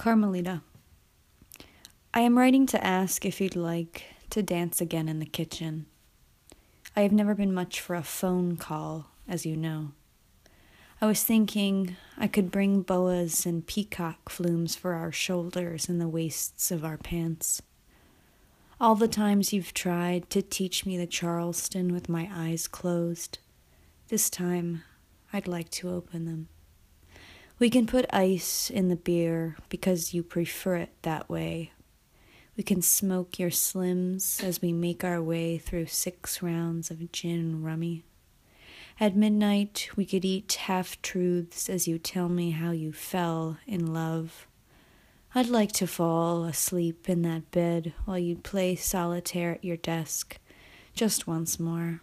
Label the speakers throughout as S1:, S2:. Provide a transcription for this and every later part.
S1: Carmelita, I am writing to ask if you'd like to dance again in the kitchen. I have never been much for a phone call, as you know. I was thinking I could bring boas and peacock flumes for our shoulders and the waists of our pants. All the times you've tried to teach me the Charleston with my eyes closed, this time I'd like to open them. We can put ice in the beer because you prefer it that way. We can smoke your slims as we make our way through six rounds of gin rummy. At midnight, we could eat half truths as you tell me how you fell in love. I'd like to fall asleep in that bed while you'd play solitaire at your desk just once more.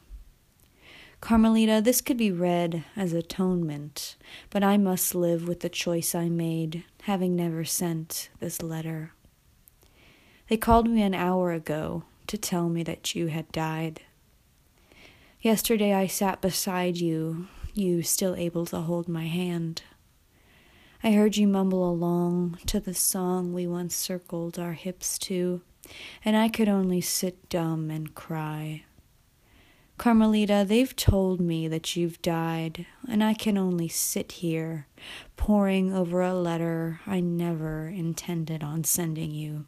S1: Carmelita, this could be read as atonement, but I must live with the choice I made, having never sent this letter. They called me an hour ago to tell me that you had died. Yesterday I sat beside you, you still able to hold my hand. I heard you mumble along to the song we once circled our hips to, and I could only sit dumb and cry. Carmelita, they've told me that you've died, and I can only sit here, poring over a letter I never intended on sending you.